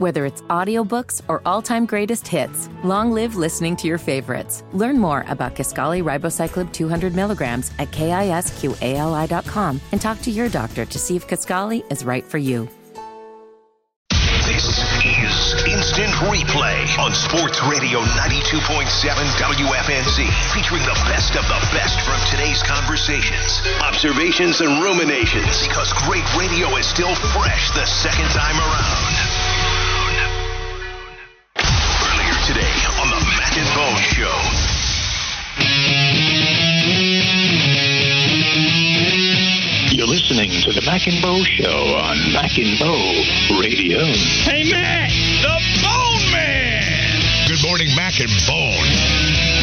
Whether it's audiobooks or all-time greatest hits, long live listening to your favorites. Learn more about Kisqali Ribociclib 200 milligrams at kisqali.com and talk to your doctor to see if Kisqali is right for you. This is Instant Replay on Sports Radio 92.7 WFNZ, featuring the best of the best from today's conversations, observations, and ruminations. Because great radio is still fresh the second time around. Listening to the Mac and Bo Show on Mac and Bo Radio. Hey, Mac, the Bone Man. Good morning, Mac and Bone.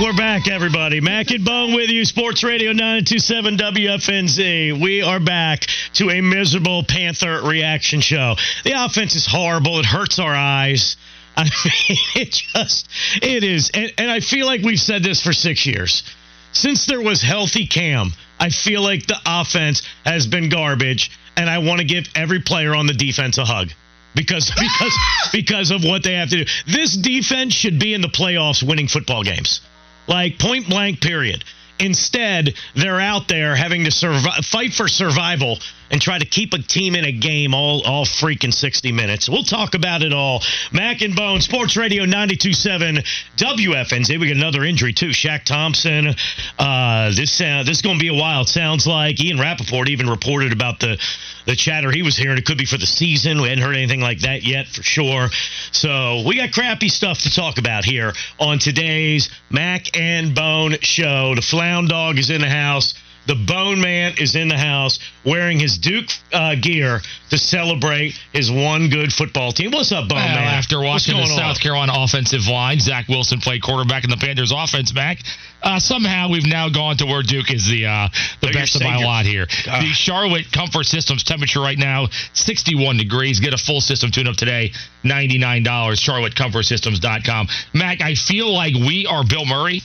We're back, everybody. Mac and Bone with you, Sports Radio 927 WFNZ. We are back to a miserable Panther reaction show. The offense is horrible. It hurts our eyes. I mean, it just, it is. And, and I feel like we've said this for six years. Since there was healthy Cam, I feel like the offense has been garbage, and I want to give every player on the defense a hug because because because of what they have to do. This defense should be in the playoffs winning football games. Like point blank period. Instead, they're out there having to survive, fight for survival and try to keep a team in a game all all freaking 60 minutes. We'll talk about it all. Mac and Bone, Sports Radio 92.7 WFNZ. We got another injury too. Shaq Thompson. Uh, this uh, this is going to be a while. It sounds like Ian Rapoport even reported about the the chatter he was hearing. It could be for the season. We hadn't heard anything like that yet for sure. So we got crappy stuff to talk about here on today's Mac and Bone show. The Flound Dog is in the house. The Bone Man is in the house wearing his Duke uh, gear to celebrate his one good football team. What's up, Bone Well, Man? after watching the on? South Carolina offensive line, Zach Wilson played quarterback in the Panthers offense back. Uh, somehow we've now gone to where Duke is the uh, the They're best of my lot here. Ah. The Charlotte Comfort Systems temperature right now 61 degrees. Get a full system tune up today, $99. CharlotteComfortSystems.com. Mac, I feel like we are Bill Murray.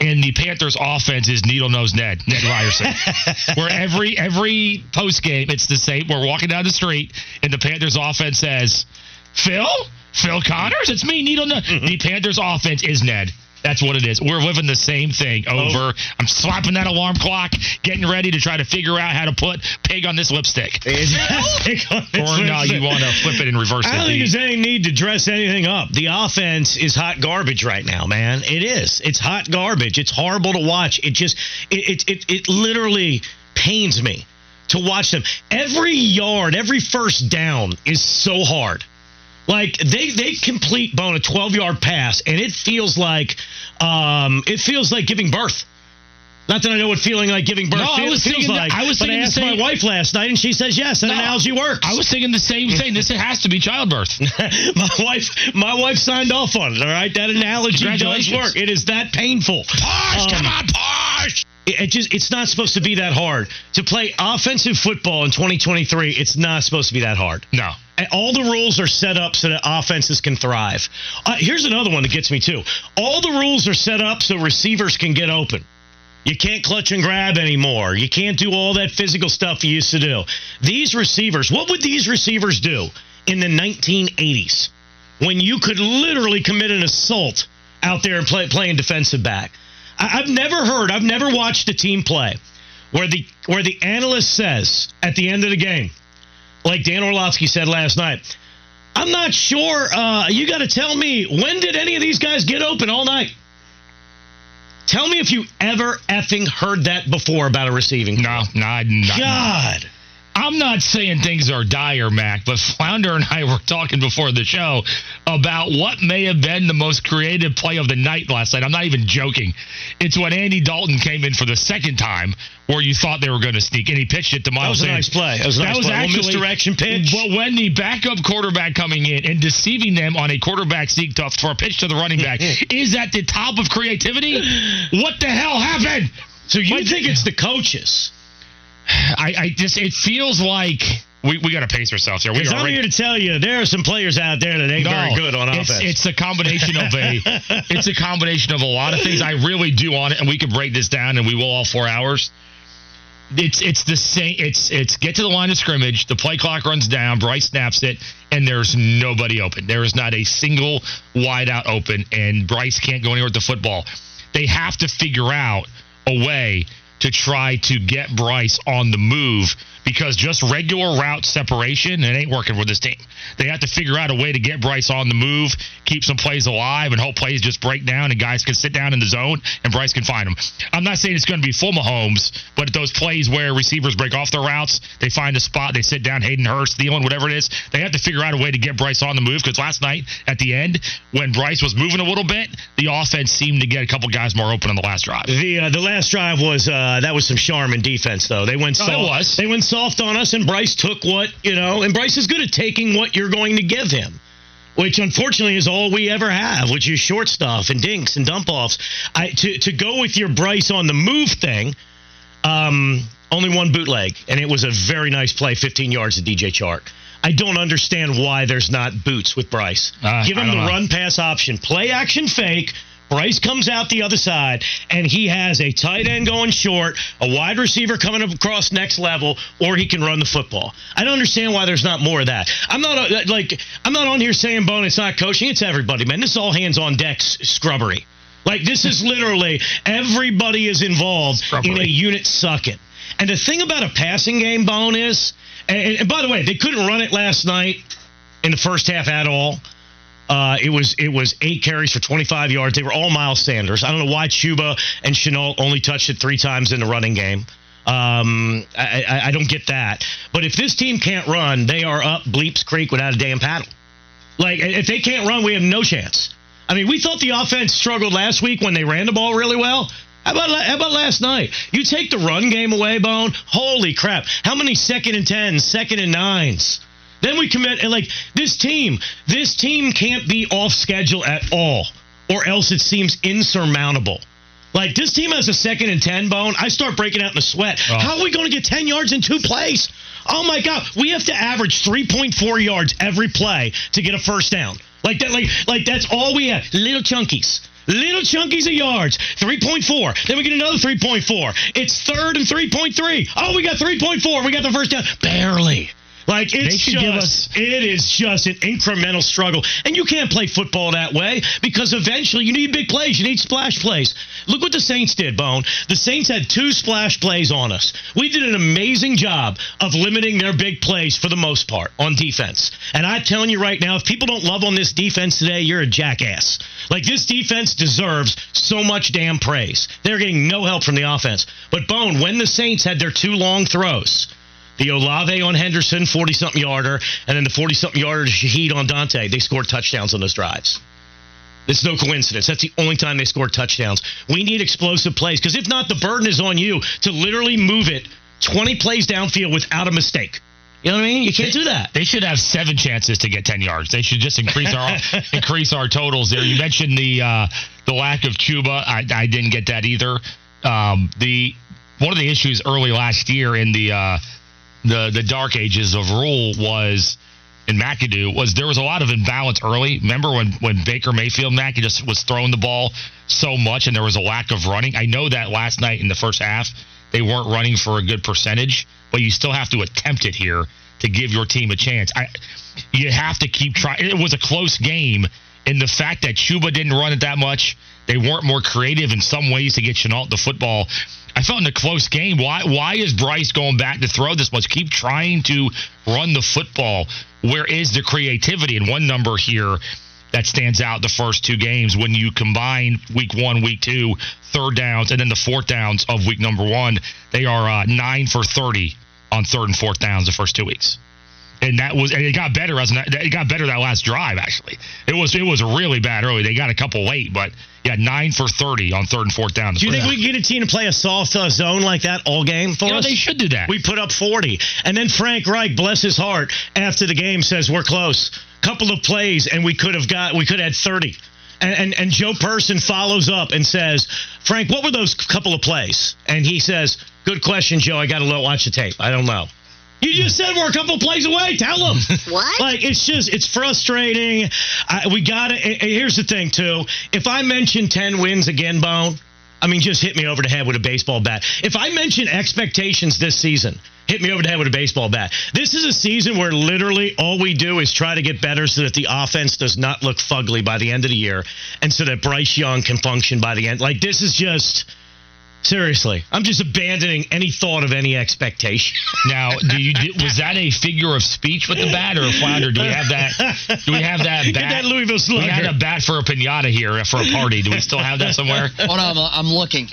And the Panthers' offense is needle nose Ned Ned Ryerson, where every every post game it's the same. We're walking down the street, and the Panthers' offense says, "Phil, Phil Connors, it's me, needle nose." Mm-hmm. the Panthers' offense is Ned. That's what it is. We're living the same thing over. Oh. I'm slapping that alarm clock, getting ready to try to figure out how to put pig on this lipstick. or no, you want to flip it and reverse I it. don't think The- there's any need to dress anything up. The offense is hot garbage right now, man. It is. It's hot garbage. It's horrible to watch. It just it it it, it literally pains me to watch them. Every yard, every first down is so hard. Like they they complete bone a 12 yard pass, and it feels like um it feels like giving birth. Not that I know what feeling like giving birth No, I was feels thinking like. I was but thinking I asked my wife last night, and she says yes. That No, analogy works. I was thinking the same thing. This has to be childbirth. my wife my wife signed off on it all right that analogy does work it is that painful Posh, Um, come on, Posh. it, it just it's not supposed to be that hard to play offensive football in 2023 it's not supposed to be that hard No. all the rules are set up so that offenses can thrive uh, here's another one that gets me too all the rules are set up so receivers can get open you can't clutch and grab anymore. You can't do all that physical stuff you used to do. These receivers, what would these receivers do in the 1980s when you could literally commit an assault out there and play playing defensive back? I, I've never heard, I've never watched a team play where the where the analyst says at the end of the game, like Dan Orlovsky said last night, I'm not sure. Uh, you got to tell me when did any of these guys get open all night? Tell me if you ever effing heard that before about a receiving. No, no, I-. God. I'm not saying things are dire, Mac, but Flounder and I were talking before the show about what may have been the most creative play of the night last night. I'm not even joking. It's when Andy Dalton came in for the second time where you thought they were going to sneak, and he pitched it to Miles That was a Sanders. nice play. That was a nice play. A little misdirection pitch. But when the backup quarterback coming in and deceiving them on a quarterback sneak to, for a pitch to the running back is at the top of creativity. What the hell happened? So you think it's the coaches? I, I just it feels like we, we got to pace ourselves here. We are I'm here to tell you, there are some players out there that ain't very good on it's, offense. It's a combination of a it's a combination of a lot of things. I really do want it, and we could break this down, and we will all four hours. It's it's the same. It's it's get to the line of scrimmage. The play clock runs down. Bryce snaps it, and there's nobody open. There is not a single wide out open, and Bryce can't go anywhere with the football. They have to figure out a way to try to get Bryce on the move because just regular route separation it ain't working with this team. They have to figure out a way to get Bryce on the move, keep some plays alive, and hope plays just break down and guys can sit down in the zone and Bryce can find them. I'm not saying it's going to be full Mahomes, but those plays where receivers break off their routes, they find a spot, they sit down, Hayden Hurst, Thielen, whatever it is, they have to figure out a way to get Bryce on the move because last night at the end when Bryce was moving a little bit, the offense seemed to get a couple guys more open on the last drive. the uh, the last drive was uh, that was some Sharman defense though. They went soft. it was. They went soft on us, and Bryce took what you know. And Bryce is good at taking what you're going to give him, which unfortunately is all we ever have, which is short stuff and dinks and dump offs. I to to go with your Bryce on the move thing. Um, only one bootleg, and it was a very nice play, 15 yards to DJ Chark. I don't understand why there's not boots with Bryce. Uh, Give him the know. run pass option, play action fake. Bryce comes out the other side, and he has a tight end going short, a wide receiver coming across next level, or he can run the football. I don't understand why there's not more of that. I'm not uh, like I'm not on here saying, "Bone, it's not coaching." It's everybody, man. This is all hands on deck scrubbery. Like this is literally everybody is involved in a Scrubbery. unit sucking. And the thing about a passing game, Bone, is, and, and by the way, they couldn't run it last night in the first half at all. Uh, it was it was eight carries for 25 yards. They were all Miles Sanders. I don't know why Chuba and Shenault only touched it three times in the running game. Um, I, I, I don't get that. But if this team can't run, they are up Bleeps Creek without a damn paddle. Like if they can't run, we have no chance. I mean, we thought the offense struggled last week when they ran the ball really well. How about how about last night? You take the run game away, Bone. Holy crap! How many second and tens, second and nines? Then we commit and like this team. This team can't be off schedule at all, or else it seems insurmountable. Like this team has a second and ten bone. I start breaking out in a sweat. Oh. How are we going to get ten yards in two plays? Oh my god, we have to average three point four yards every play to get a first down. Like that, like like that's all we have. Little chunkies. Little chunkies of yards, 3.4. Then we get another 3.4. It's third and 3.3. Oh, we got 3.4. We got the first down. Barely. Like it's just, it is just an incremental struggle, and you can't play football that way because eventually you need big plays, you need splash plays. Look what the Saints did, Bone. The Saints had two splash plays on us. We did an amazing job of limiting their big plays for the most part on defense. And I'm telling you right now, if people don't love on this defense today, you're a jackass. Like this defense deserves so much damn praise. They're getting no help from the offense. But Bone, when the Saints had their two long throws. The Olave on Henderson, 40 something yarder, and then the 40 something yarder to Shaheed on Donte. They scored touchdowns on those drives. It's no coincidence. That's the only time they scored touchdowns. We need explosive plays because if not, the burden is on you to literally move it 20 plays downfield without a mistake. You know what I mean? You can't do that. They should have seven chances to get ten yards. They should just increase our increase our totals there. You mentioned the uh, the lack of Chuba. I, I didn't get that either. Um, the one of the issues early last year in the uh, the the dark ages of Rhule was in McAdoo was there was a lot of imbalance early. Remember when when Baker Mayfield Mac just was throwing the ball so much and there was a lack of running. I know that last night in the first half they weren't running for a good percentage, but you still have to attempt it here to give your team a chance. I you have to keep trying. It was a close game, and the fact that Chuba didn't run it that much, they weren't more creative in some ways to get Shenault the football. I felt in a close game. Why why is Bryce going back to throw this much? Keep trying to run the football. Where is the creativity? And one number here that stands out the first two games when you combine week one, week two, third downs, and then the fourth downs of week number one, they are uh, nine for 30 on third and fourth downs the first two weeks. And that was, and it got better as it got better that last drive. Actually, it was it was really bad early. They got a couple late, but yeah, nine for thirty on third and fourth down. Do you think we can get a team to play a soft uh, zone like that all game for Yeah, us? they should do that. We put up 40. And then Frank Reich, bless his heart, after the game says we're close. Couple of plays and we could have got we could have had 30. And, and and Joe Person follows up and says, "Frank, what were those couple of plays?" And he says, "Good question, Joe. I got to watch the tape. I don't know." You just said we're a couple plays away. Tell them. What? Like it's just it's frustrating. I, we got to Here's the thing too. If I mention ten wins again, Bone, I mean just hit me over the head with a baseball bat. If I mention expectations this season, hit me over the head with a baseball bat. This is a season where literally all we do is try to get better so that the offense does not look fugly by the end of the year, and so that Bryce Young can function by the end. Like this is just. Seriously, I'm just abandoning any thought of any expectation. Now, do you was that a figure of speech with the bat or a flounder? Do we have that? Do we have that Get bat? that Louisville we had a bat for a pinata here for a party. Do we still have that somewhere? Hold on, I'm, I'm looking.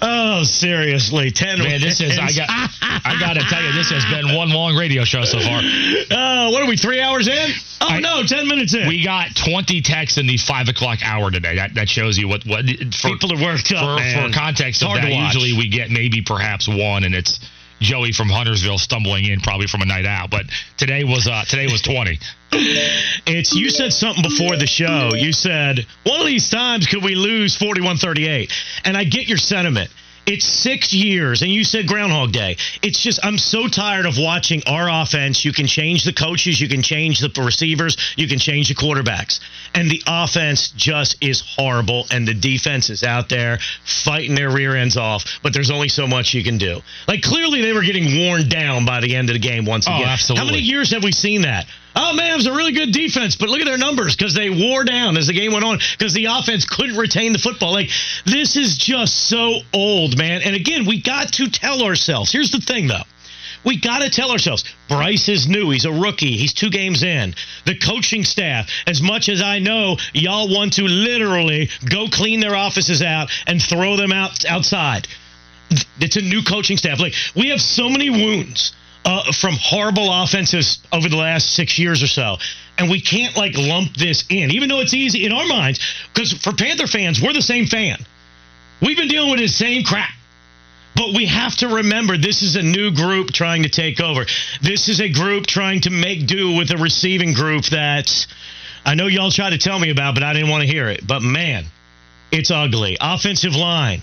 Oh, seriously, ten. Man, this is I got I got to tell you, this has been one long radio show so far. Oh, what are we? Three hours in? Oh I- no, ten minutes in. We got 20 texts in the five o'clock hour today. That that shows you what what for, People are worked up, for, man. for context of that. Usually we get maybe perhaps one, and it's Joey from Huntersville stumbling in probably from a night out. But today was uh today was 20. It's you said something before the show. You said one of these times could we lose 41-38. And I get your sentiment. It's six years, and you said Groundhog Day. It's just I'm so tired of watching our offense. You can change the coaches, you can change the receivers, you can change the quarterbacks, and the offense just is horrible. And the defense is out there fighting their rear ends off, but there's only so much you can do. Like clearly they were getting worn down by the end of the game once Oh, again. absolutely. How many years have we seen that? Oh man, it was a really good defense, but look at their numbers because they wore down as the game went on because the offense couldn't retain the football. Like this is just so old, man. And again, we got to tell ourselves. Here's the thing, though. We got to tell ourselves Bryce is new. He's a rookie. He's two games in. The coaching staff, as much as I know, y'all want to literally go clean their offices out and throw them out outside. It's a new coaching staff. Like we have so many wounds uh, from horrible offenses over the last six years or so, and we can't like lump this in, even though it's easy in our minds. Because for Panther fans, we're the same fan. We've been dealing with the same crap. But we have to remember this is a new group trying to take over. This is a group trying to make do with a receiving group that I know y'all tried to tell me about, but I didn't want to hear it. But man, it's ugly. Offensive line.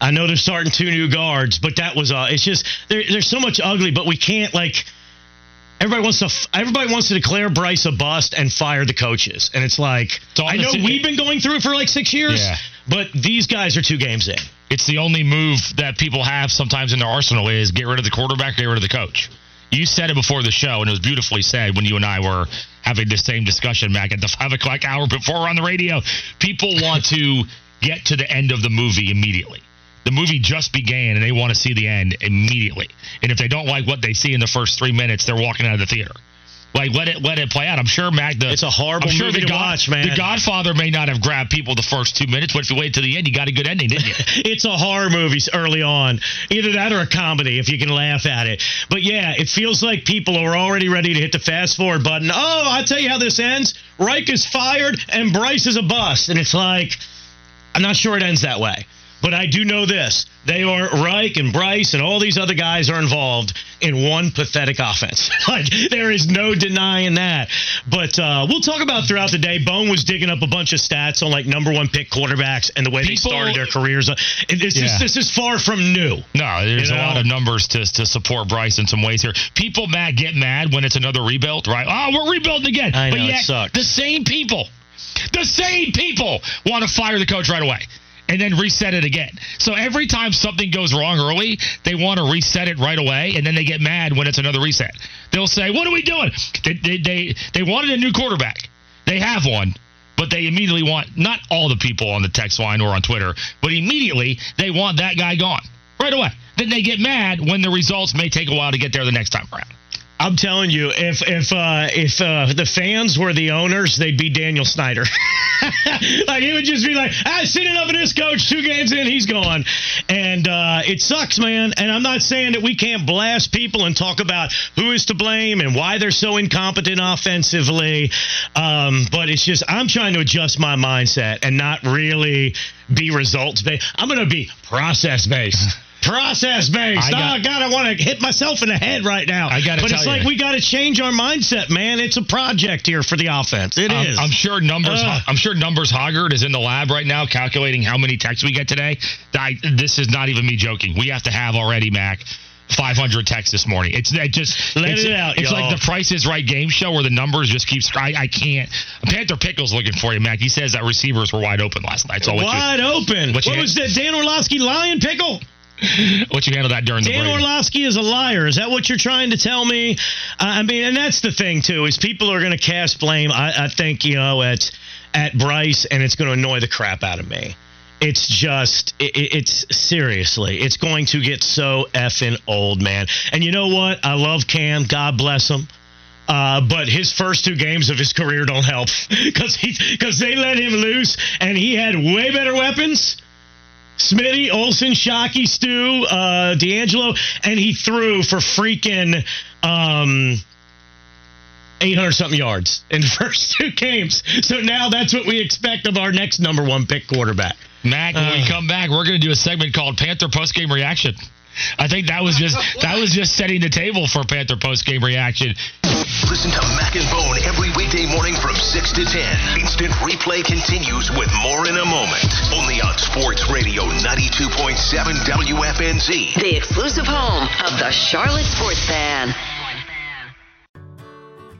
I know they're starting two new guards, but that was uh it's just there, there's so much ugly, but we can't like everybody wants to f- everybody wants to declare Bryce a bust and fire the coaches. And it's like all I know we've been going through it for like 6 years, Yeah. but these guys are two games in. It's the only move that people have sometimes in their arsenal is get rid of the quarterback, get rid of the coach. You said it before the show, and it was beautifully said when you and I were having the same discussion back at the five o'clock hour before on the radio. People want to get to the end of the movie immediately. The movie just began, and they want to see the end immediately. And if they don't like what they see in the first three minutes, they're walking out of the theater. Like let it let it play out. I'm sure Mac. The, It's a horrible I'm sure movie the to watch, man. The Godfather may not have grabbed people the first two minutes, but if you wait to the end, you got a good ending, didn't you? it's a horror movie early on. Either that or a comedy if you can laugh at it. But yeah, it feels like people are already ready to hit the fast forward button. Oh, I'll tell you how this ends. Reich is fired and Bryce is a bust. And it's like, I'm not sure it ends that way. But I do know this. They are Reich and Bryce and all these other guys are involved in one pathetic offense. like there is no denying that. But uh, we'll talk about throughout the day. Bone was digging up a bunch of stats on like number one pick quarterbacks and the way they started their careers. Uh, This Yeah. is this is far from new. No, there's You a lot of numbers to, to support Bryce in some ways here. People mad get mad when it's another rebuild, right? Oh, we're rebuilding again. I but know, it yet, the same people, the same people want to fire the coach right away and then reset it again. So every time something goes wrong early, they want to reset it right away, and then they get mad when it's another reset. They'll say, "What are we doing?" They they they, they wanted a new quarterback. They have one. But they immediately want not all the people on the text line or on Twitter, but immediately they want that guy gone right away. Then they get mad when the results may take a while to get there the next time around. I'm telling you, if if uh, if uh, the fans were the owners, they'd be Daniel Snyder. like he would just be like, I've seen enough of this coach. Two games in, he's gone," and uh, it sucks, man. And I'm not saying that we can't blast people and talk about who is to blame and why they're so incompetent offensively, um, but it's just I'm trying to adjust my mindset and not really be results based. I'm to be process based. Process based. I got- oh God, I want to hit myself in the head right now. I gotta but tell it's you. like we got to change our mindset, man. It's a project here for the offense. It is. I'm, sure numbers. Ugh. I'm sure numbers. Hoggard is in the lab right now calculating how many texts we get today. I, this is not even me joking. We have to have already, Mac. 500 texts this morning. It's it just Let it's, it out, It's y'all. like the Price is Right game show where the numbers just keep. I, I can't. Panther Pickles looking for you, Mac. He says that receivers were wide open last night. So what Wide open. what What, you- was that? Dan Orlovsky lion pickle? what you handle that during the Dan break? Orlovsky is a liar. Is that what you're trying to tell me? Uh, I mean, and that's the thing too is people are going to cast blame. I, I think you know at at Bryce, and it's going to annoy the crap out of me. It's just, it- it's seriously, it's going to get so effing old, man. And you know what? I love Cam. God bless him. Uh, but his first two games of his career don't help because he because they let him loose and he had way better weapons. Smitty, Olsen, Shockey, Stu, uh, D'Angelo, and he threw for freaking um, 800 something yards in the first two games. So now that's what we expect of our next number one pick quarterback. Mac, when we Uh. come back, we're going to do a segment called Panther Post Game Reaction. I think that was just that was just setting the table for Panther Post Game Reaction. Listen to Mac and Bone every weekday morning from 6 to 10. Instant replay continues with more in a moment. Only on Sports Radio 92.7 WFNZ. The exclusive home of the Charlotte Sports Fan.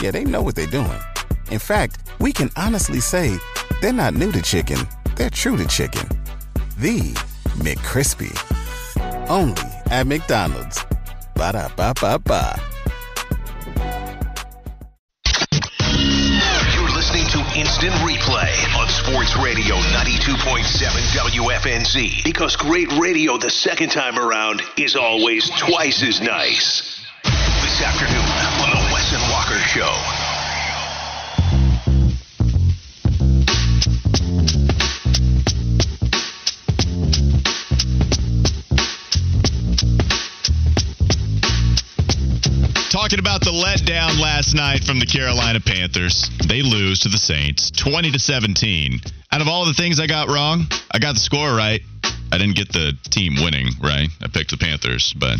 Yeah, they know what they're doing. In fact, we can honestly say they're not new to chicken, they're true to chicken. The McCrispy. Only at McDonald's. Ba da ba ba ba. You're listening to Instant Replay on Sports Radio 92.7 WFNZ. Because great radio the second time around is always twice as nice. This afternoon on The And Walker Show. Talking about the letdown last night from the Carolina Panthers. They lose to the Saints 20 to 17. Out of all the things I got wrong, I got the score right. I didn't get the team winning right. I picked the Panthers, but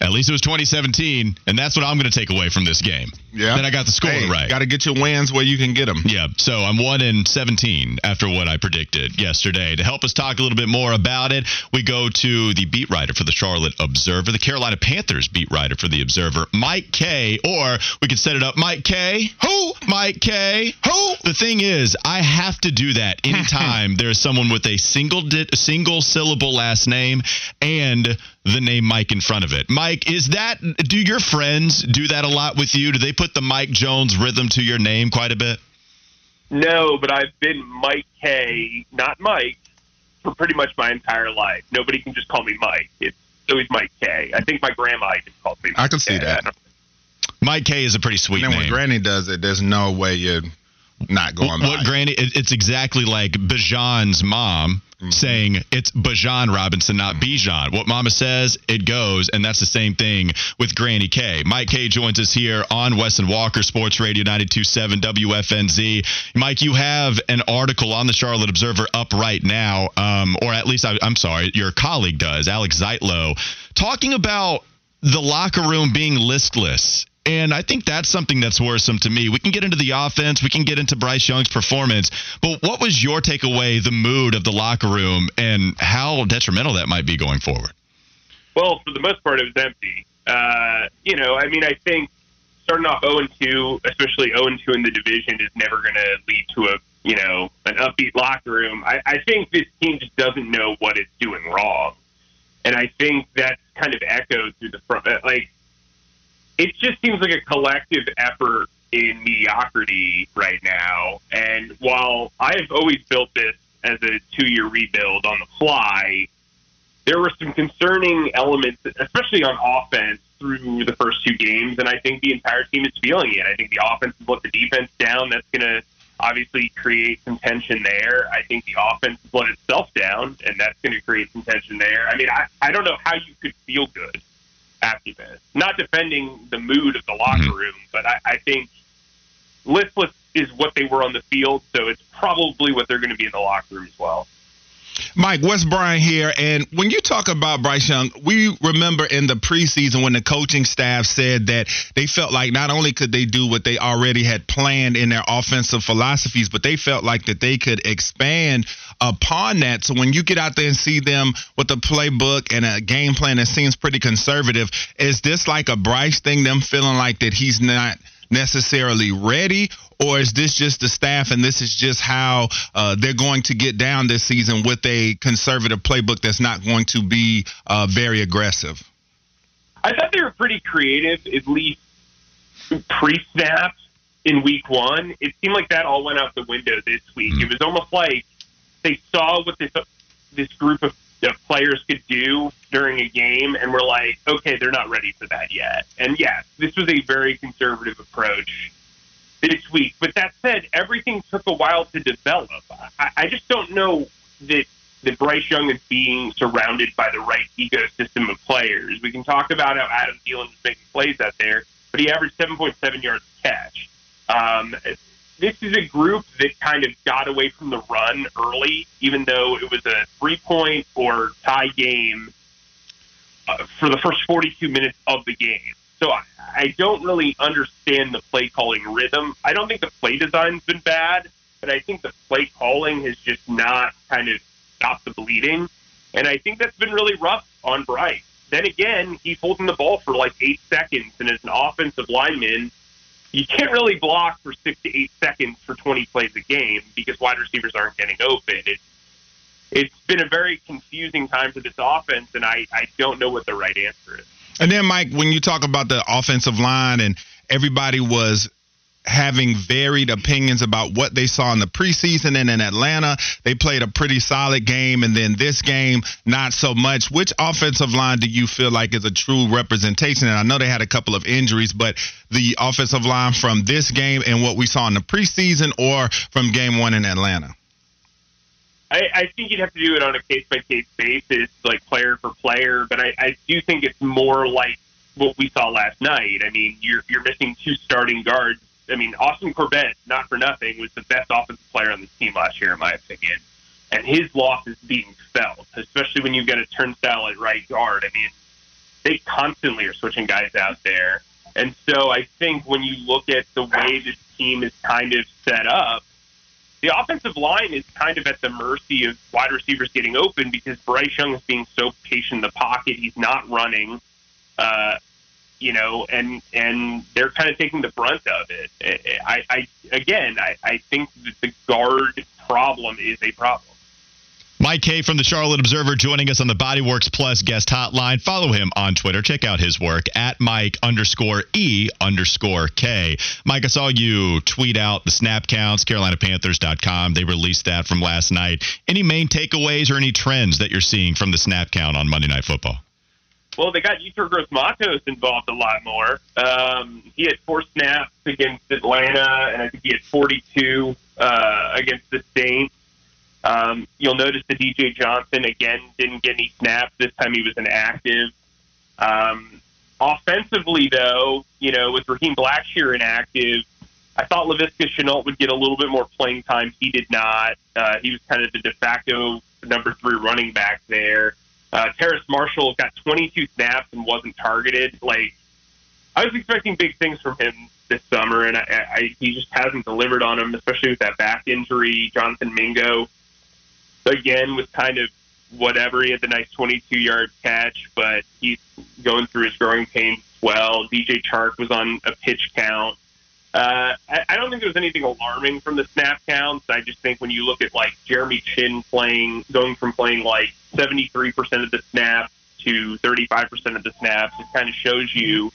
at least it was 2017, and that's what I'm going to take away from this game. Yeah. Then I got the score Hey, right. Got to get your wins where you can get them. Yeah, so I'm 1 in 17 after what I predicted yesterday. To help us talk a little bit more about it, we go to the beat writer for the Charlotte Observer, the Carolina Panthers beat writer for the Observer, Mike Kaye. Or we could set it up, Mike Kaye. Who? Mike Kaye. Who? The thing is, I have to do that anytime there's someone with a single di- single syllable last name and the name Mike in front of it. Mike, is that do your friends do that a lot with you? Do they put the Mike Jones rhythm to your name quite a bit? No, but I've been Mike Kaye, not Mike, for pretty much my entire life. Nobody can just call me Mike. It's always Mike Kaye. I think my grandma even called me. Mike I can see K. that. Mike Kaye is a pretty sweet And then when name. Granny does it, there's no way you're not going what, by. what Granny? It, it's exactly like Bajan's mom Mm-hmm. saying it's Bajan Robinson, not Bijan. What Mama says, it goes, and that's the same thing with Granny K. Mike Kaye joins us here on Wes and Walker Sports Radio 92.7 WFNZ. Mike, you have an article on the Charlotte Observer up right now, um, or at least I, I'm sorry, your colleague does, Alex Zietlow, talking about the locker room being listless. And I think that's something that's worrisome to me. We can get into the offense, we can get into Bryce Young's performance, but what was your takeaway, the mood of the locker room, and how detrimental that might be going forward? Well, for the most part, it was empty. Uh, you know, I mean, I think starting off 0 2, especially 0 2 in the division, is never going to lead to a you know an upbeat locker room. I, I think this team just doesn't know what it's doing wrong, and I think that's kind of echoed through the front. Like, it just seems like a collective effort in mediocrity right now. And while I've always built this as a two-year rebuild on the fly, there were some concerning elements, especially on offense through the first two games, and I think the entire team is feeling it. I think the offense has let the defense down. That's going to obviously create some tension there. I think the offense has let itself down, and that's going to create some tension there. I mean, I, I don't know how you could feel good Not defending the mood of the locker Mm-hmm. room, but I, I think listless is what they were on the field, so it's probably what they're going to be in the locker room as well. Mike, West Bryan here. And when you talk about Bryce Young, we remember in the preseason when the coaching staff said that they felt like not only could they do what they already had planned in their offensive philosophies, but they felt like that they could expand upon that. So when you get out there and see them with a playbook and a game plan that seems pretty conservative, is this like a Bryce thing, them feeling like that he's not necessarily ready, or is this just the staff and this is just how uh, they're going to get down this season with a conservative playbook that's not going to be uh, very aggressive? I thought they were pretty creative, at least pre-snap in week one. It seemed like that all went out the window this week. It was almost like they saw what this this group of, of players could do during a game, and we're like, okay, they're not ready for that yet. And yes, this was a very conservative approach this week. But that said, everything took a while to develop. I, I just don't know that that Bryce Young is being surrounded by the right ecosystem of players. We can talk about how Adam Thielen is making plays out there, but he averaged 7.7 yards catch. Um, this is a group that kind of got away from the run early, even though it was a three-point or tie game uh, for the first 42 minutes of the game. So I, I don't really understand the play calling rhythm. I don't think the play design's been bad, but I think the play calling has just not kind of stopped the bleeding. And I think that's been really rough on Bryce. Then again, he's holding the ball for like eight seconds, and as an offensive lineman, you can't really block for six to eight seconds for 20 plays a game because wide receivers aren't getting open. It's it's been a very confusing time for this offense, and I, I don't know what the right answer is. And then, Mike, when you talk about the offensive line and everybody was having varied opinions about what they saw in the preseason and in Atlanta, they played a pretty solid game. And then this game, not so much. Which offensive line do you feel like is a true representation? And I know they had a couple of injuries, but the offensive line from this game and what we saw in the preseason or from game one in Atlanta? I, I think you'd have to do it on a case by case basis, like player for player. But I, I do think it's more like what we saw last night. I mean, you're you're missing two starting guards. I mean, Austin Corbett, not for nothing, was the best offensive player on the team last year, in my opinion. And his loss is being felt, especially when you've got a turnstile at right guard. I mean, they constantly are switching guys out there. And so I think when you look at the way this team is kind of set up, the offensive line is kind of at the mercy of wide receivers getting open because Bryce Young is being so patient in the pocket. He's not running, uh, you know, and and they're kind of taking the brunt of it. I, I again, I, I think that the guard problem is a problem. Mike Kaye from the Charlotte Observer joining us on the Bodyworks Plus guest hotline. Follow him on Twitter. Check out his work at Mike underscore E underscore K. Mike, I saw you tweet out the snap counts, CarolinaPanthers.com. They released that from last night. Any main takeaways or any trends that you're seeing from the snap count on Monday Night Football? Well, they got Yetur Gross Matos involved a lot more. Um, he had four snaps against Atlanta, and I think he had 42 uh, against the Saints. Um, you'll notice that DJ Johnson again didn't get any snaps. This time he was inactive. Um, offensively, though, you know, with Raheem Blackshear inactive, I thought Laviska Shenault would get a little bit more playing time. He did not. Uh, he was kind of the de facto number three running back there. Uh, Terrace Marshall got 22 snaps and wasn't targeted. Like, I was expecting big things from him this summer, and I, I, he just hasn't delivered on them, especially with that back injury. Jonathan Mingo, again, was kind of whatever. He had the nice 22 yard catch, but he's going through his growing pains well. DJ Chark was on a pitch count. Uh, I, I don't think there's anything alarming from the snap counts. I just think when you look at like Jeremy Chinn playing, going from playing like 73% of the snaps to 35% of the snaps, it kind of shows you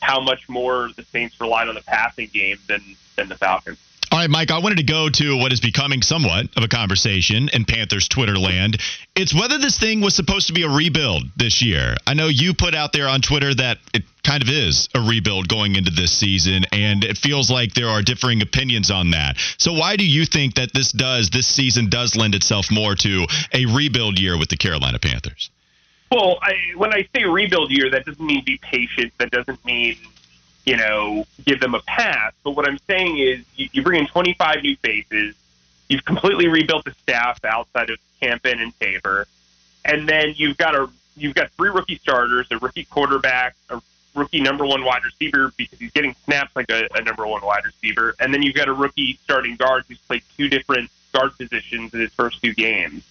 how much more the Saints relied on the passing game than than the Falcons. All right, Mike, I wanted to go to what is becoming somewhat of a conversation in Panthers Twitter land. It's whether this thing was supposed to be a rebuild this year. I know you put out there on Twitter that it kind of is a rebuild going into this season, and it feels like there are differing opinions on that. So, why do you think that this does, this season does lend itself more to a rebuild year with the Carolina Panthers? Well, I, when I say rebuild year, that doesn't mean be patient. That doesn't mean you know, give them a pass. But what I'm saying is you, you bring in 25 new faces. You've completely rebuilt the staff outside of Campen and Tabor. And then you've got a you've got three rookie starters, a rookie quarterback, a rookie number one wide receiver because he's getting snaps like a, a number one wide receiver, and then you've got a rookie starting guard who's played two different guard positions in his first two games.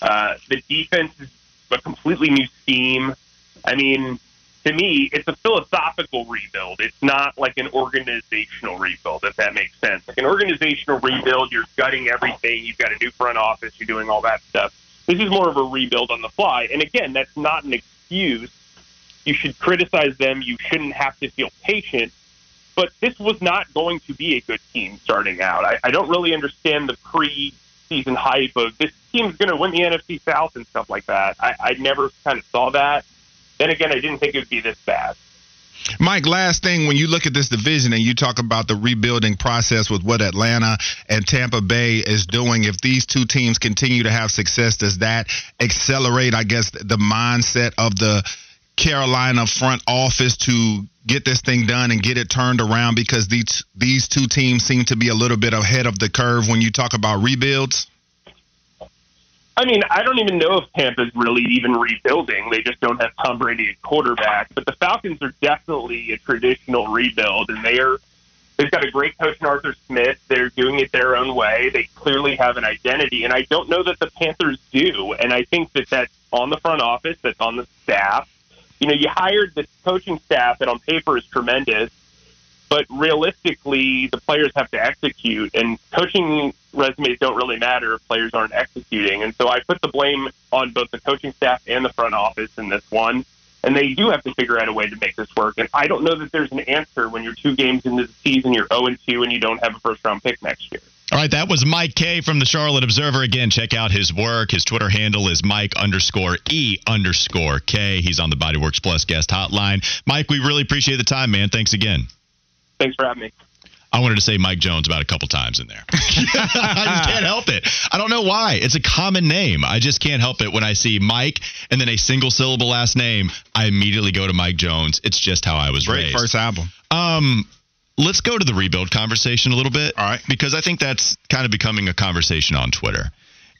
Uh, the defense is a completely new scheme. I mean, to me, it's a philosophical rebuild. It's not like an organizational rebuild, if that makes sense. Like an organizational rebuild, you're gutting everything. You've got a new front office. You're doing all that stuff. This is more of a rebuild on the fly. And again, that's not an excuse. You should criticize them. You shouldn't have to feel patient. But this was not going to be a good team starting out. I, I don't really understand the pre-season hype of this team's going to win the NFC South and stuff like that. I, I never kind of saw that. Then again, I didn't think it would be this bad. Mike, last thing, when you look at this division and you talk about the rebuilding process with what Atlanta and Tampa Bay is doing, if these two teams continue to have success, does that accelerate, I guess, the mindset of the Carolina front office to get this thing done and get it turned around because these these two teams seem to be a little bit ahead of the curve when you talk about rebuilds? I mean, I don't even know if Tampa's really even rebuilding. They just don't have Tom Brady at quarterback. But the Falcons are definitely a traditional rebuild, and they are. They've got a great coach in Arthur Smith. They're doing it their own way. They clearly have an identity, and I don't know that the Panthers do. And I think that that's on the front office, that's on the staff. You know, you hired this coaching staff that on paper is tremendous, but realistically, the players have to execute, and coaching resumes don't really matter if players aren't executing. And so I put the blame on both the coaching staff and the front office in this one. And they do have to figure out a way to make this work. And I don't know that there's an answer when you're two games into the season, you're 0 2, and you don't have a first round pick next year. All right, that was Mike Kaye from the Charlotte Observer. Again, check out his work. His Twitter handle is Mike underscore E underscore K. He's on the Bodyworks Plus guest hotline. Mike, we really appreciate the time, man. Thanks again. Thanks for having me. I wanted to say Mike Jones about a couple times in there. I just can't help it. I don't know why. It's a common name. I just can't help it when I see Mike and then a single syllable last name. I immediately go to Mike Jones. It's just how I was raised. Great raised. first album. Um, let's go to the rebuild conversation a little bit. All right. Because I think that's kind of becoming a conversation on Twitter.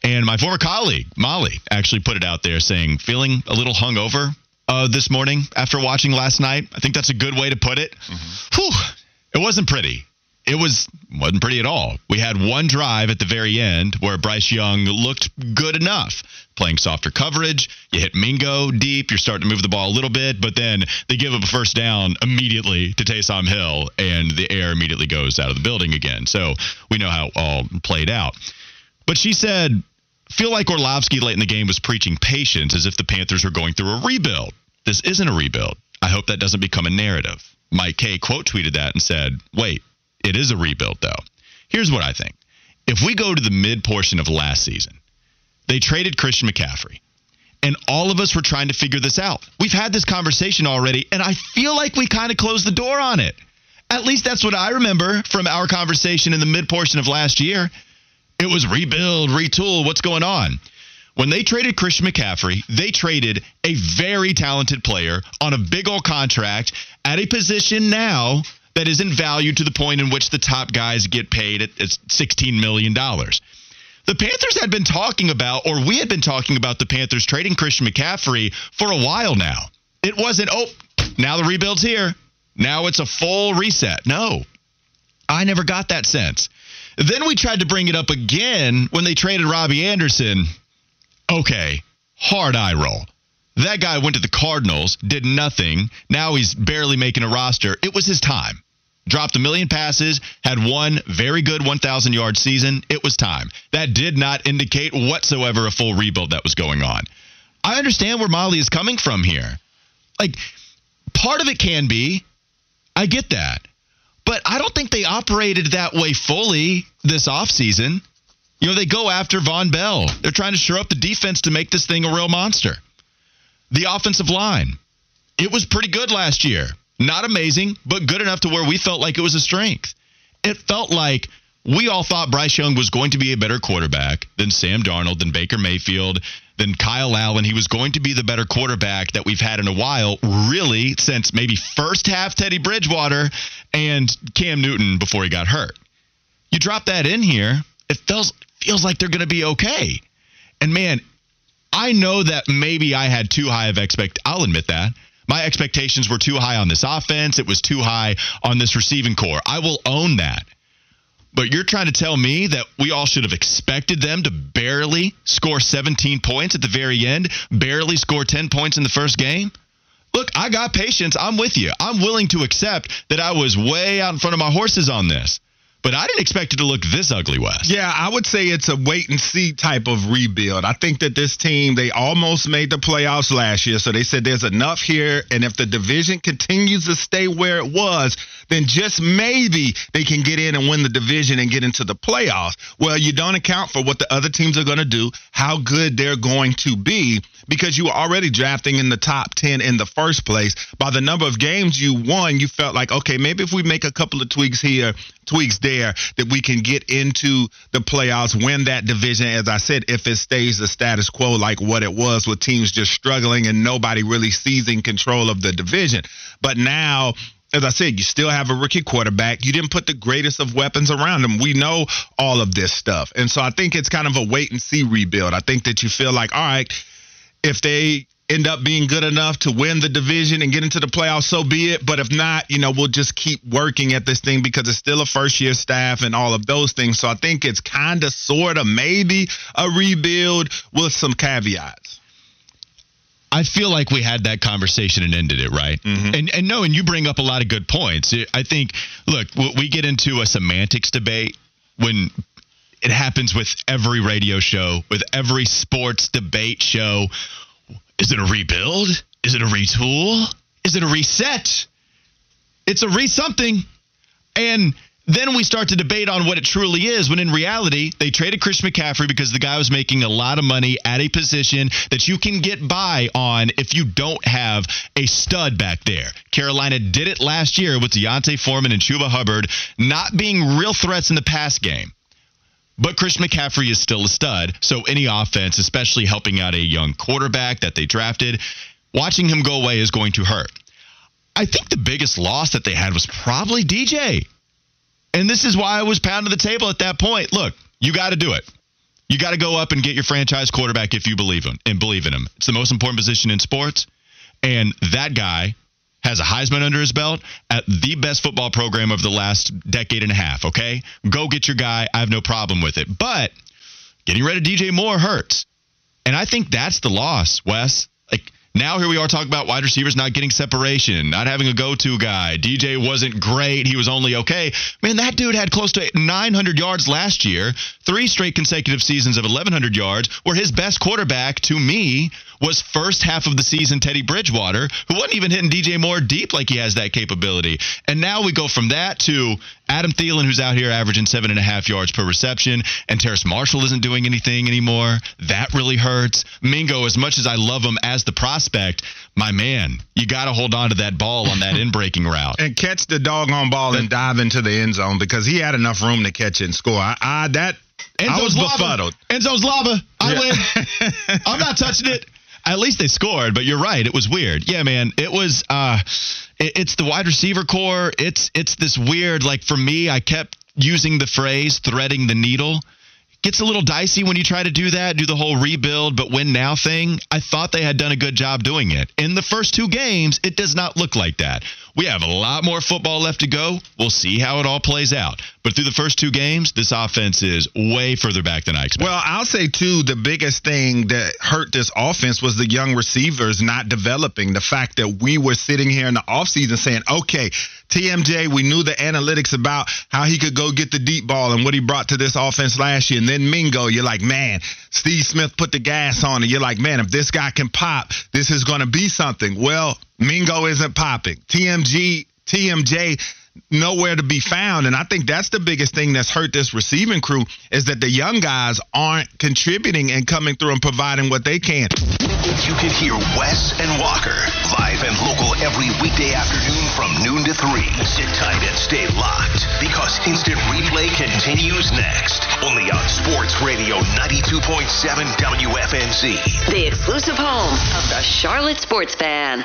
And my former colleague, Molly, actually put it out there saying, feeling a little hungover uh, this morning after watching last night. I think that's a good way to put it. Mm-hmm. Whew, it wasn't pretty. It was wasn't pretty at all. We had one drive at the very end where Bryce Young looked good enough, playing softer coverage. You hit Mingo deep. You're starting to move the ball a little bit, but then they give up a first down immediately to Taysom Hill, and the air immediately goes out of the building again. So we know how it all played out. But she said, feel like Orlovsky late in the game was preaching patience as if the Panthers were going through a rebuild. This isn't a rebuild. I hope that doesn't become a narrative. Mike Kaye quote tweeted that and said, wait, it is a rebuild, though. Here's what I think. If we go to the mid portion of last season, they traded Christian McCaffrey. And all of us were trying to figure this out. We've had this conversation already, and I feel like we kind of closed the door on it. At least that's what I remember from our conversation in the mid portion of last year. It was rebuild, retool, what's going on? When they traded Christian McCaffrey, they traded a very talented player on a big old contract at a position now that isn't valued to the point in which the top guys get paid at, at $16 million. The Panthers had been talking about, or we had been talking about the Panthers trading Christian McCaffrey for a while now. It wasn't, oh, now the rebuild's here. Now it's a full reset. No, I never got that sense. Then we tried to bring it up again when they traded Robbie Anderson. Okay, hard eye roll. That guy went to the Cardinals, did nothing. Now he's barely making a roster. It was his time. Dropped a million passes, had one very good 1,000 yard season. It was time. That did not indicate whatsoever a full rebuild that was going on. I understand where Molly is coming from here. Like, part of it can be, I get that. But I don't think they operated that way fully this offseason. You know, they go after Vonn Bell. They're trying to shore up the defense to make this thing a real monster. The offensive line. It was pretty good last year. Not amazing, but good enough to where we felt like it was a strength. It felt like we all thought Bryce Young was going to be a better quarterback than Sam Darnold, than Baker Mayfield, than Kyle Allen. He was going to be the better quarterback that we've had in a while, really, since maybe first half Teddy Bridgewater and Cam Newton before he got hurt. You drop that in here, it feels feels like they're going to be okay. And man, I know that maybe I had too high of expect. I'll admit that. My expectations were too high on this offense. It was too high on this receiving core. I will own that. But you're trying to tell me that we all should have expected them to barely score 17 points at the very end, barely score 10 points in the first game? Look, I got patience. I'm with you. I'm willing to accept that I was way out in front of my horses on this. But I didn't expect it to look this ugly, Wes. Yeah, I would say it's a wait and see type of rebuild. I think that this team, they almost made the playoffs last year. So they said there's enough here. And if the division continues to stay where it was, then just maybe they can get in and win the division and get into the playoffs. Well, you don't account for what the other teams are going to do, how good they're going to be, because you were already drafting in the top 10 in the first place. By the number of games you won, you felt like, okay, maybe if we make a couple of tweaks here, tweaks there, that we can get into the playoffs, win that division. As I said, if it stays the status quo like what it was with teams just struggling and nobody really seizing control of the division. But now, as I said, you still have a rookie quarterback. You didn't put the greatest of weapons around him. We know all of this stuff. And so I think it's kind of a wait and see rebuild. I think that you feel like, all right, if they end up being good enough to win the division and get into the playoffs, so be it. But if not, you know, we'll just keep working at this thing because it's still a first year staff and all of those things. So I think it's kind of, sort of, maybe a rebuild with some caveats. I feel like we had that conversation and ended it, right? Mm-hmm. And and no, and you bring up a lot of good points. I think, look, we get into a semantics debate when it happens with every radio show, with every sports debate show. Is it a rebuild? Is it a retool? Is it a reset? It's a re something. And then we start to debate on what it truly is when in reality, they traded Chris McCaffrey because the guy was making a lot of money at a position that you can get by on if you don't have a stud back there. Carolina did it last year with D'Onta Foreman and Chuba Hubbard not being real threats in the pass game. But Chris McCaffrey is still a stud. So any offense, especially helping out a young quarterback that they drafted, watching him go away is going to hurt. I think the biggest loss that they had was probably DJ. And this is why I was pounding the table at that point. Look, you got to do it. You got to go up and get your franchise quarterback if you believe him and believe in him. It's the most important position in sports. And that guy has a Heisman under his belt at the best football program of the last decade and a half, okay? Go get your guy. I have no problem with it. But getting rid of DJ Moore hurts. And I think that's the loss, Wes. Now here we are talking about wide receivers not getting separation, not having a go-to guy. DJ wasn't great. He was only okay. Man, that dude had close to 900 yards last year, three straight consecutive seasons of 1100 yards, where his best quarterback to me was first half of the season Teddy Bridgewater, who wasn't even hitting DJ Moore deep like he has that capability. And now we go from that to Adam Thielen, who's out here averaging seven and a half yards per reception, and Terrace Marshall isn't doing anything anymore. That really hurts. Mingo, as much as I love him as the prospect, my man, you got to hold on to that ball on that in breaking route and catch the doggone ball and dive into the end zone because he had enough room to catch it and score. I, I that Enzo's I was lava. befuddled. Enzo's lava. I yeah. win. I'm not touching it at least they scored, but you're right. It was weird. Yeah, man. It was uh it's the wide receiver core. It's it's this weird like for me, I kept using the phrase threading the needle. Gets a little dicey when you try to do that, do the whole rebuild but win now thing. I thought they had done a good job doing it. In the first two games, it does not look like that. We have a lot more football left to go. We'll see how it all plays out. But through the first two games, this offense is way further back than I expected. Well, I'll say too, the biggest thing that hurt this offense was the young receivers not developing. The fact that we were sitting here in the offseason saying, okay, TMJ, we knew the analytics about how he could go get the deep ball and what he brought to this offense last year. And then Mingo, you're like, man, Steve Smith put the gas on it. You're like, man, if this guy can pop, this is going to be something. Well, Mingo isn't popping. TMG, TMJ nowhere to be found. And I think that's the biggest thing that's hurt this receiving crew is that the young guys aren't contributing and coming through and providing what they can. You can hear Wes and Walker live and local every weekday afternoon from noon to 3. Sit tight and stay locked because instant replay continues next. Only on Sports Radio 92.7 WFNZ. The exclusive home of the Charlotte Sports Fan.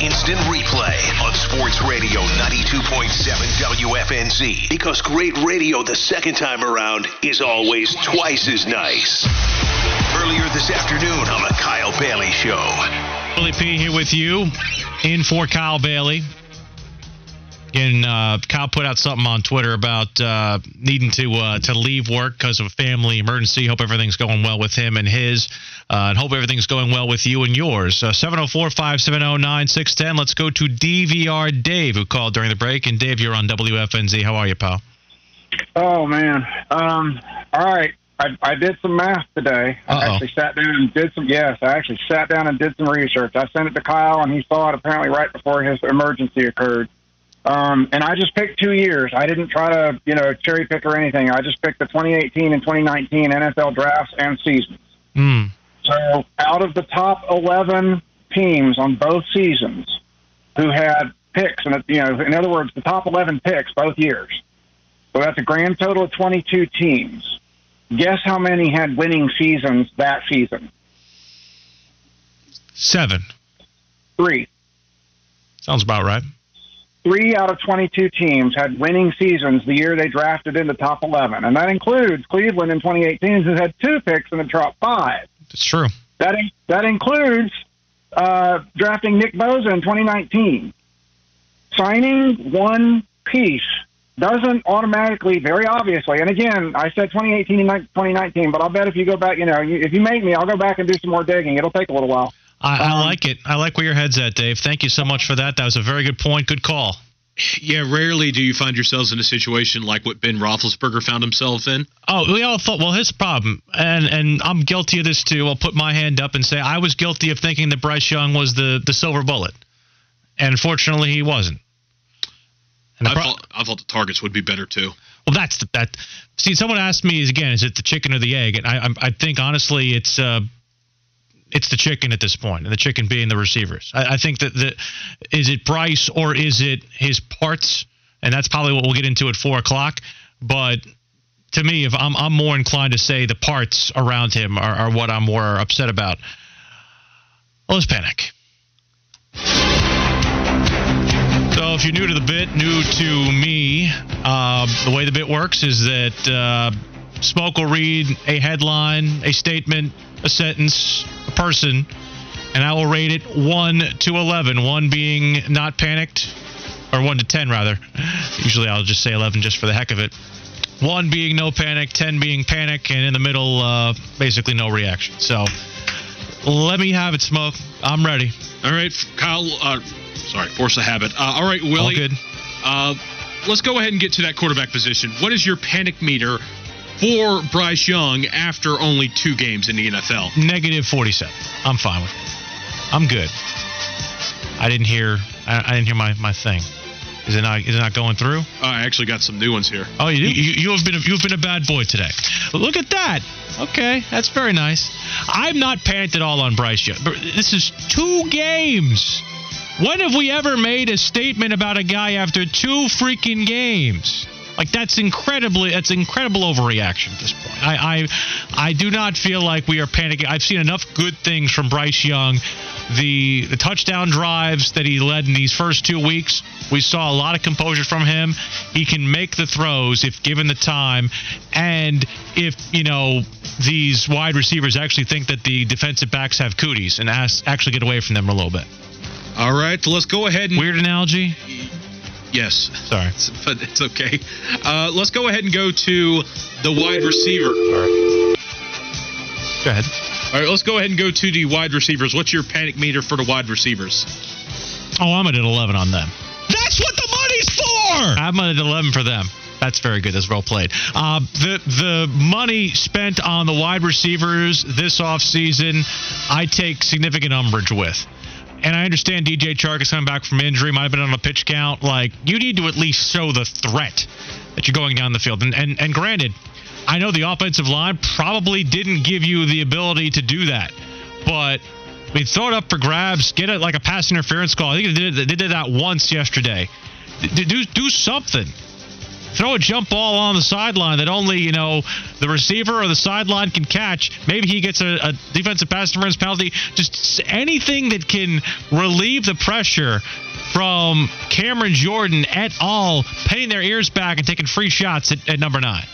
Instant Replay on Sports Radio 92.7 WFNZ because great radio the second time around is always twice as nice. Earlier this afternoon on the Kyle Bailey Show. Willie P here with you in for Kyle Bailey. Again, uh, Kyle put out something on Twitter about uh, needing to uh, to leave work because of a family emergency. Hope everything's going well with him and his, uh, and hope everything's going well with you and yours. Uh, 704 570 9610. Let's go to DVR Dave, who called during the break. And Dave, you're on WFNZ. How are you, pal? Oh, man. Um, all right. I, I did some math today. I Uh-oh. actually sat down and did some. Yes, I actually sat down and did some research. I sent it to Kyle, and he saw it apparently right before his emergency occurred. Um, and I just picked two years. I didn't try to, you know, cherry pick or anything. I just picked the 2018 and 2019 NFL drafts and seasons. Hmm. So, out of the top 11 teams on both seasons who had picks, and you know, in other words, the top 11 picks both years. So that's a grand total of 22 teams. Guess how many had winning seasons that season? Seven. Three. Sounds about right. Three out of 22 teams had winning seasons the year they drafted in the top 11. And that includes Cleveland in 2018, who had two picks in the top five. It's true. That, in, that includes uh, drafting Nick Bosa in 2019. Signing one piece doesn't automatically, very obviously, and again, I said 2018 and 2019, but I'll bet if you go back, you know, if you make me, I'll go back and do some more digging. It'll take a little while. I, Um, I like it. I like where your head's at, Dave. Thank you so much for that. That was a very good point. Good call. Yeah, rarely do you find yourselves in a situation like what Ben Roethlisberger found himself in. Oh, we all thought. Well, his problem, and and I'm guilty of this too. I'll put my hand up and say I was guilty of thinking that Bryce Young was the the silver bullet, and unfortunately, he wasn't. And I pro- thought I thought the targets would be better too. well, that's the, that. See, someone asked me again, is it the chicken or the egg? And I I, I think honestly, it's uh, it's the chicken at this point, and the chicken being the receivers. I, I think that the is it Bryce or is it his parts, and that's probably what we'll get into at four o'clock. But to me, if I'm I'm more inclined to say the parts around him are, are what I'm more upset about. Well, let's panic. So, if you're new to the bit, new to me, uh, the way the bit works is that uh, Smoke will read a headline, a statement, a sentence, a person, and I will rate it 1 to 11. 1 being not panicked, or 1 to 10, rather. Usually I'll just say 11 just for the heck of it. 1 being no panic, 10 being panic, and in the middle, uh, basically no reaction. So, let me have it, Smoke. I'm ready. All right, Kyle. Uh, sorry, force a habit. Uh, all right, Willie. All good. Uh, let's go ahead and get to that quarterback position. What is your panic meter for Bryce Young after only two games in the NFL? Negative 47. I'm fine with it. I'm good. I didn't hear. I, I didn't hear my, my thing. Is it not? Is it not going through? Oh, I actually got some new ones here. Oh, you do. You, you have been a, you've been a bad boy today. Look at that. Okay, that's very nice. I'm not panicked at all on Bryce Young. This is two games. When have we ever made a statement about a guy after two freaking games? Like that's incredibly that's incredible overreaction at this point. I I I do not feel like we are panicking. I've seen enough good things from Bryce Young. The the touchdown drives that he led in these first two weeks, we saw a lot of composure from him. He can make the throws if given the time, and if you know these wide receivers actually think that the defensive backs have cooties and ask, actually get away from them a little bit. All right, So let's go ahead and weird analogy. Yes. Sorry. But it's okay. Uh, let's go ahead and go to the wide receiver. Go ahead. All right, let's go ahead and go to the wide receivers. What's your panic meter for the wide receivers? Oh, I'm at an 11 on them. That's what the money's for. I'm at an 11 for them. That's very good. That's well played. Uh, the the money spent on the wide receivers this offseason, I take significant umbrage with. And I understand DJ Chark is coming back from injury, might have been on a pitch count. Like, you need to at least show the threat that you're going down the field. And, and, and granted, I know the offensive line probably didn't give you the ability to do that. But I mean, throw it up for grabs, get it like a pass interference call. I think they did, they did that once yesterday. D- Do, do something. Throw a jump ball on the sideline that only, you know, the receiver or the sideline can catch. Maybe he gets a, a defensive pass interference penalty. Just anything that can relieve the pressure from Cameron Jordan et al. paying their ears back and taking free shots at, at number nine.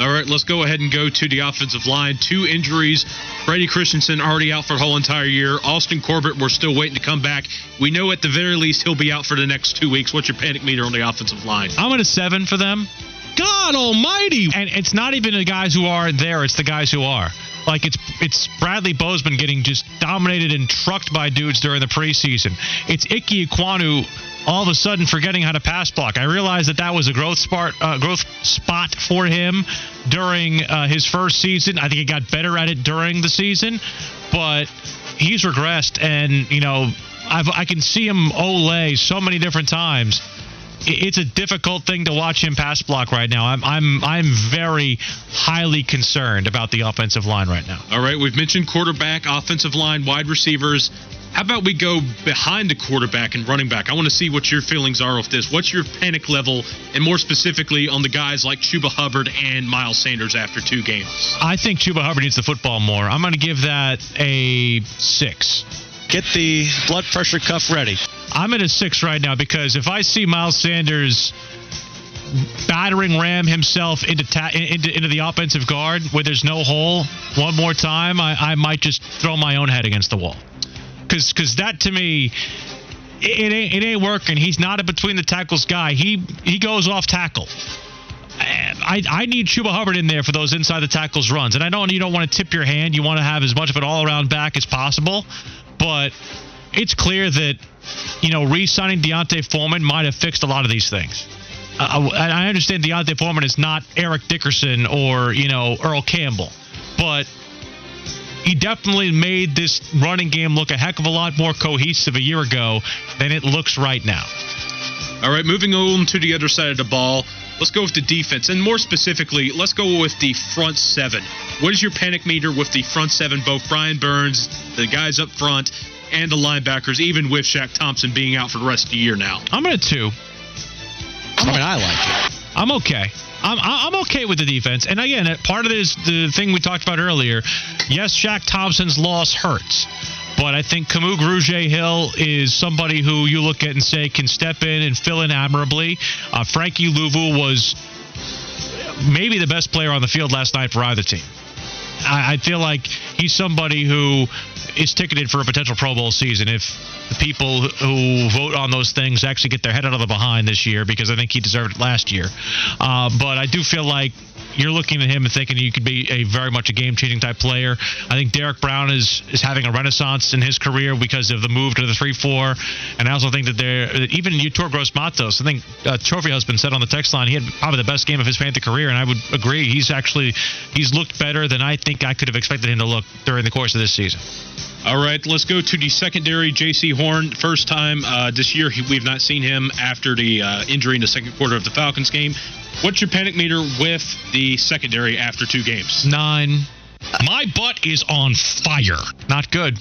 All right, let's go ahead and go to the offensive line. Two injuries. Brady Christensen already out for the whole entire year. Austin Corbett, we're still waiting to come back. We know at the very least he'll be out for the next two weeks. What's your panic meter on the offensive line? I'm at a seven for them. God Almighty! And it's not even the guys who aren't there; it's the guys who are. Like it's it's Bradley Bozeman getting just dominated and trucked by dudes during the preseason. It's Ike Ekwonu all of a sudden forgetting how to pass block. I realized that that was a growth spot uh, growth spot for him during uh, his first season. I think he got better at it during the season, but he's regressed, and you know I've, I can see him ole so many different times it's a difficult thing to watch him pass block right now. I'm I'm I'm very highly concerned about the offensive line right now. All right, we've mentioned quarterback, offensive line, wide receivers. How about we go behind the quarterback and running back? I want to see what your feelings are of this. What's your panic level, and more specifically on the guys like Chuba Hubbard and Miles Sanders after two games? I think Chuba Hubbard needs the football more. I'm going to give that a six. Get the blood pressure cuff ready. I'm at a six right now because if I see Miles Sanders battering ram himself into, ta- into into the offensive guard where there's no hole one more time, I, I might just throw my own head against the wall. Because because that to me, it, ain't it ain't working. He's not a between the tackles guy. He he goes off tackle. I, I need Chuba Hubbard in there for those inside the tackles runs. And I know you don't want to tip your hand. You want to have as much of an all around back as possible. But it's clear that, you know, re signing D'Onta Foreman might have fixed a lot of these things. Uh, I understand D'Onta Foreman is not Eric Dickerson or, you know, Earl Campbell. But he definitely made this running game look a heck of a lot more cohesive a year ago than it looks right now. All right, moving on to the other side of the ball. Let's go with the defense, and more specifically, let's go with the front seven. What is your panic meter with the front seven? Both Brian Burns, the guys up front, and the linebackers, even with Shaq Thompson being out for the rest of the year now. I'm at a two. I mean, I like it. I'm okay. I'm, I'm okay with the defense. And again, part of it is the thing we talked about earlier. Yes, Shaq Thompson's loss hurts. But I think Kamu Grugier-Hill is somebody who you look at and say can step in and fill in admirably. Uh, Frankie Luvu was maybe the best player on the field last night for either team. I, I feel like he's somebody who is ticketed for a potential Pro Bowl season if the people who vote on those things actually get their head out of the behind this year because I think he deserved it last year. Uh, but I do feel like you're looking at him and thinking he could be a very much a game changing type player. I think Derrick Brown is is having a renaissance in his career because of the move to the three four, and I also think that they're even Yetur Gross Matos. I think uh, Trophy Husband said on the text line he had probably the best game of his fantasy career, and I would agree. He's actually he's looked better than I think I could have expected him to look during the course of this season. All right, let's go to the secondary. Jaycee Horn, first time uh, this year he, we've not seen him after the uh, injury in the second quarter of the Falcons game. What's your panic meter with the secondary after two games? Nine. My butt is on fire. Not good.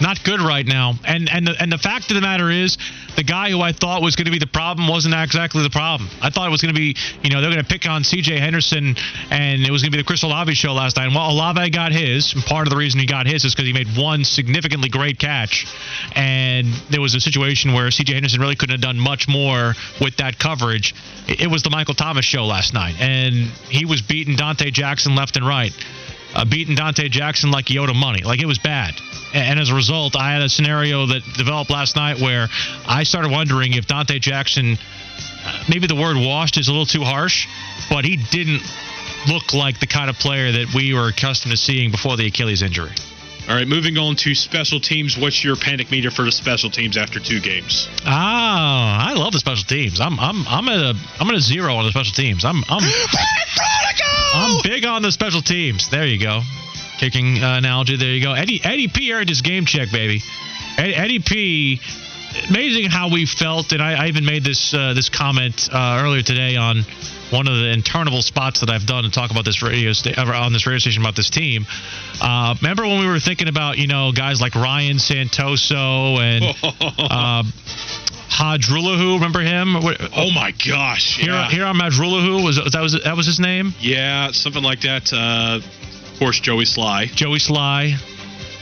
Not good right now. And and the, and the fact of the matter is, the guy who I thought was going to be the problem wasn't exactly the problem. I thought it was going to be, you know, they're going to pick on C.J. Henderson, and it was going to be the Chris Olave show last night. Well, Olave got his. And part of the reason he got his is because he made one significantly great catch, and there was a situation where C.J. Henderson really couldn't have done much more with that coverage. It, it was the Michael Thomas show last night, and he was beating Donte Jackson left and right. Uh, beating Donte Jackson like he owed him money. Like it was bad. And as a result, I had a scenario that developed last night where I started wondering if Donte Jackson, maybe the word washed is a little too harsh, but he didn't look like the kind of player that we were accustomed to seeing before the Achilles injury. All right, moving on to special teams. What's your panic meter for the special teams after two games? Ah, I love the special teams. I'm I'm I'm at a I'm at a zero on the special teams. I'm I'm I'm big on the special teams. There you go. Kicking uh, analogy. There you go. Eddie Eddie P earned his game check, baby. Ed, Eddie P. Amazing how we felt, and I, I even made this uh, this comment uh, earlier today on one of the interminable spots that I've done to talk about this radio sta- on this radio station about this team. Uh, remember when we were thinking about you know guys like Ryan Santoso and uh, Hajrullahu? Remember him? Oh my gosh! Here, Yeah, here on Madrulahu was that was that was his name? yeah, something like that. Uh, course, Joey Slye. Joey Slye.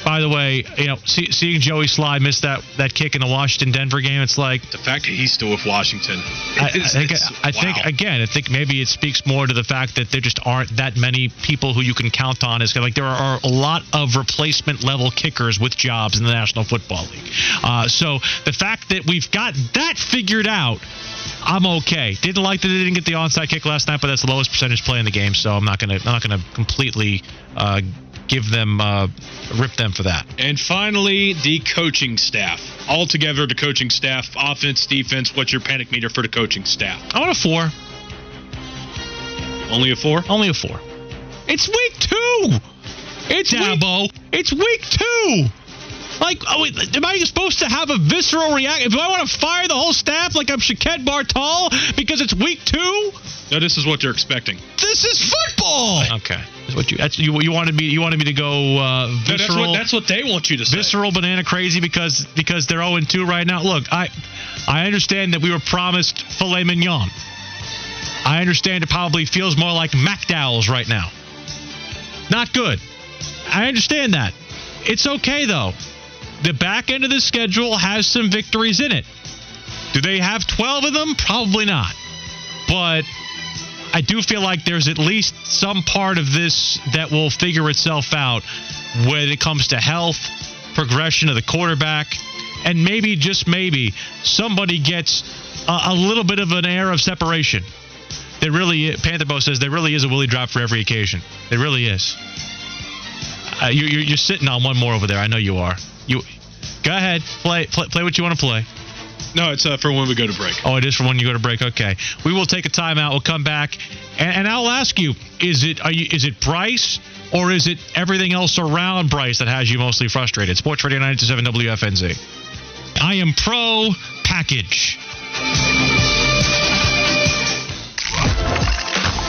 By the way, you know, see, seeing Joey Slye miss that, that kick in the Washington Denver game, it's like The fact that he's still with Washington. I, I think, it's- I think again, I think maybe it speaks more to the fact that there just aren't that many people who you can count on. Is like there are a lot of replacement level kickers with jobs in the National Football League. Uh, so the fact that we've got that figured out. I'm okay. Didn't like that they didn't get the onside kick last night, but that's the lowest percentage play in the game, so I'm not gonna I'm not gonna completely uh, give them uh, rip them for that. And finally, the coaching staff. All together, the coaching staff, offense, defense. What's your panic meter for the coaching staff? I want a four. Only a four? Only a four. It's week two. It's Dabo. It's week two. Like, oh, am I supposed to have a visceral reaction? Do I want to fire the whole staff like I'm Shaquette Bartal because it's week two? No, this is what you're expecting. This is football. Okay, that's what you that's, you you wanted me you wanted me to go uh, No, that's visceral. what that's what they want you to say. visceral banana crazy because because they're 0 2 right now. Look, I I understand that we were promised filet mignon. I understand it probably feels more like McDowell's right now. Not good. I understand that. It's okay though. The back end of the schedule has some victories in it. Do they have 12 of them? Probably not. But I do feel like there's at least some part of this that will figure itself out when it comes to health, progression of the quarterback, and maybe, just maybe, somebody gets a, a little bit of an air of separation. There really, Pantherbo says, there really is a Willie drop for every occasion. There really is. Uh, you, you're, you're sitting on one more over there. I know you are. You go ahead, play, play, play what you want to play. No, it's uh, for when we go to break. Oh, it is for when you go to break. Okay, we will take a timeout. We'll come back, and, and I'll ask you: Is it are you, is it Bryce or is it everything else around Bryce that has you mostly frustrated? Sports Radio 927 WFNZ. I am pro package.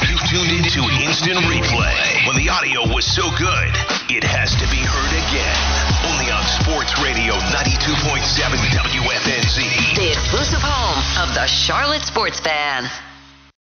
You tuned into Instant Replay. When the audio was so good, it has to be heard again. Sports Radio 92.7 WFNZ. The exclusive home of the Charlotte Sports Fan.